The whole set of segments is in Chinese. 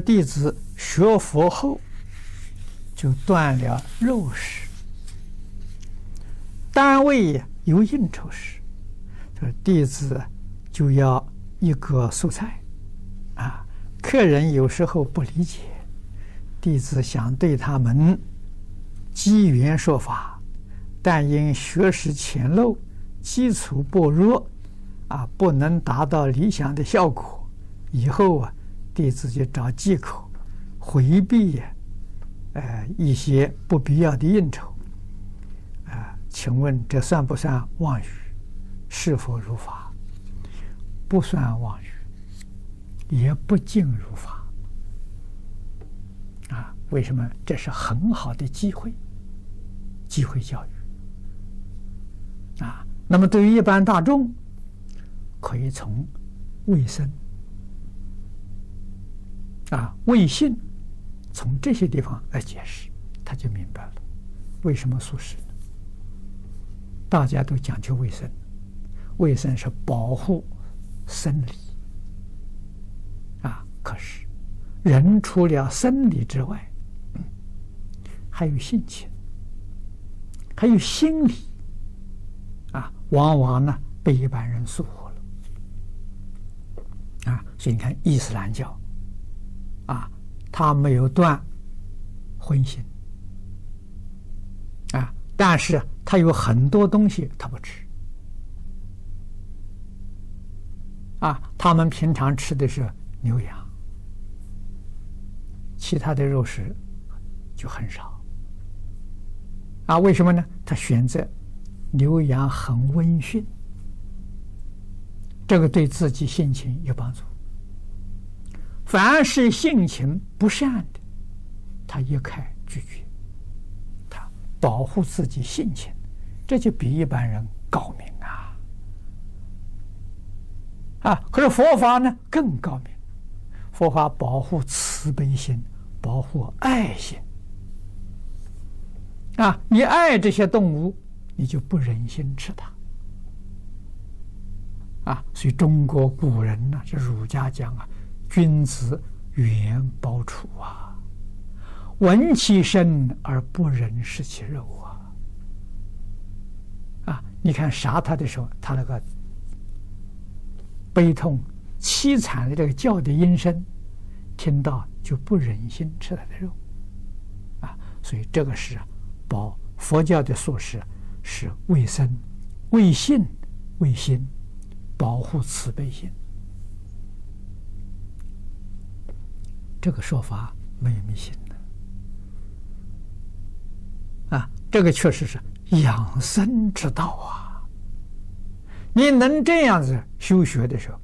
弟子学佛后，就断了肉食。单位有应酬时，这弟子就要一个素菜。啊，客人有时候不理解，弟子想对他们机缘说法，但因学识浅陋，基础薄弱，啊，不能达到理想的效果。以后啊。弟子就找借口回避呀，呃，一些不必要的应酬，啊，请问这算不算妄语？是否如法？不算妄语，也不尽如法。啊，为什么？这是很好的机会，机会教育。啊，那么对于一般大众，可以从卫生。啊，卫性，从这些地方来解释，他就明白了为什么素食？大家都讲究卫生，卫生是保护生理。啊，可是人除了生理之外，还有性情，还有心理。啊，往往呢被一般人疏忽了。啊，所以你看伊斯兰教。啊，他没有断荤腥啊，但是他有很多东西他不吃啊。他们平常吃的是牛羊，其他的肉食就很少啊。为什么呢？他选择牛羊很温驯，这个对自己性情有帮助。凡是性情不善的，他一概拒绝。他保护自己性情，这就比一般人高明啊！啊，可是佛法呢更高明，佛法保护慈悲心，保护爱心。啊，你爱这些动物，你就不忍心吃它。啊，所以中国古人呢，是儒家讲啊。君子远庖厨啊，闻其声而不忍食其肉啊！啊，你看杀他的时候，他那个悲痛凄惨的这个叫的音声，听到就不忍心吃他的肉啊！所以这个是保佛教的素食是卫生、卫性、卫心，保护慈悲心。这个说法没有迷信的啊，这个确实是养生之道啊！你能这样子修学的时候，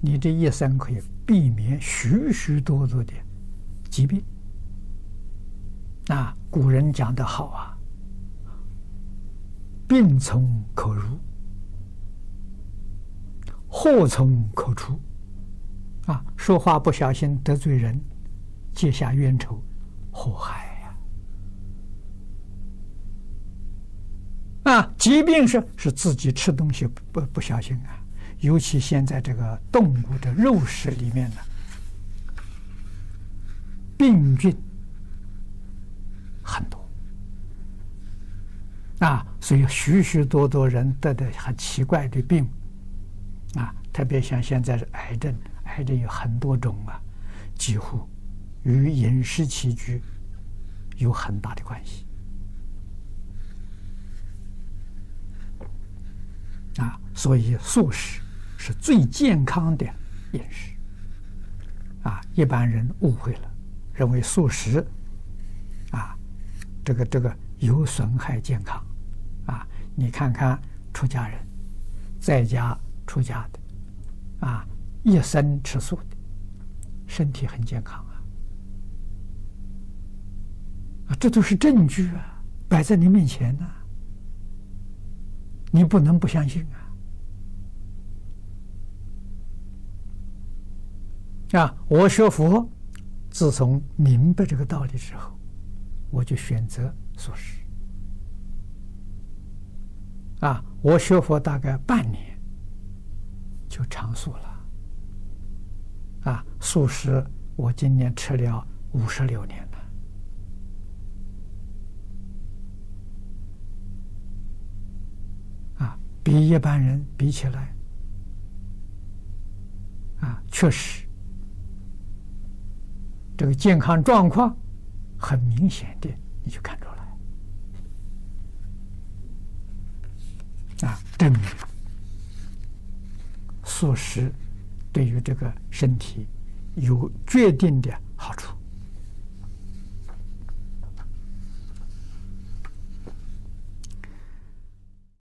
你这一生可以避免许许多多的疾病啊！古人讲的好啊，“病从口入，祸从口出。”啊，说话不小心得罪人，结下冤仇，祸害呀！啊，疾病是是自己吃东西不不小心啊，尤其现在这个动物的肉食里面呢，病菌很多啊，所以许许多多人得的很奇怪的病啊，特别像现在是癌症。癌症有很多种啊，几乎与饮食起居有很大的关系啊，所以素食是最健康的饮食啊。一般人误会了，认为素食啊，这个这个有损害健康啊。你看看出家人，在家出家的啊。一生吃素的，身体很健康啊！啊，这都是证据啊，摆在你面前呢，你不能不相信啊！啊，我学佛，自从明白这个道理之后，我就选择素食。啊，我学佛大概半年，就长素了。啊，素食我今年吃了五十六年了，啊，比一般人比起来，啊，确实，这个健康状况很明显的，你就看出来，啊，证明素食对于这个身体有决定的好处。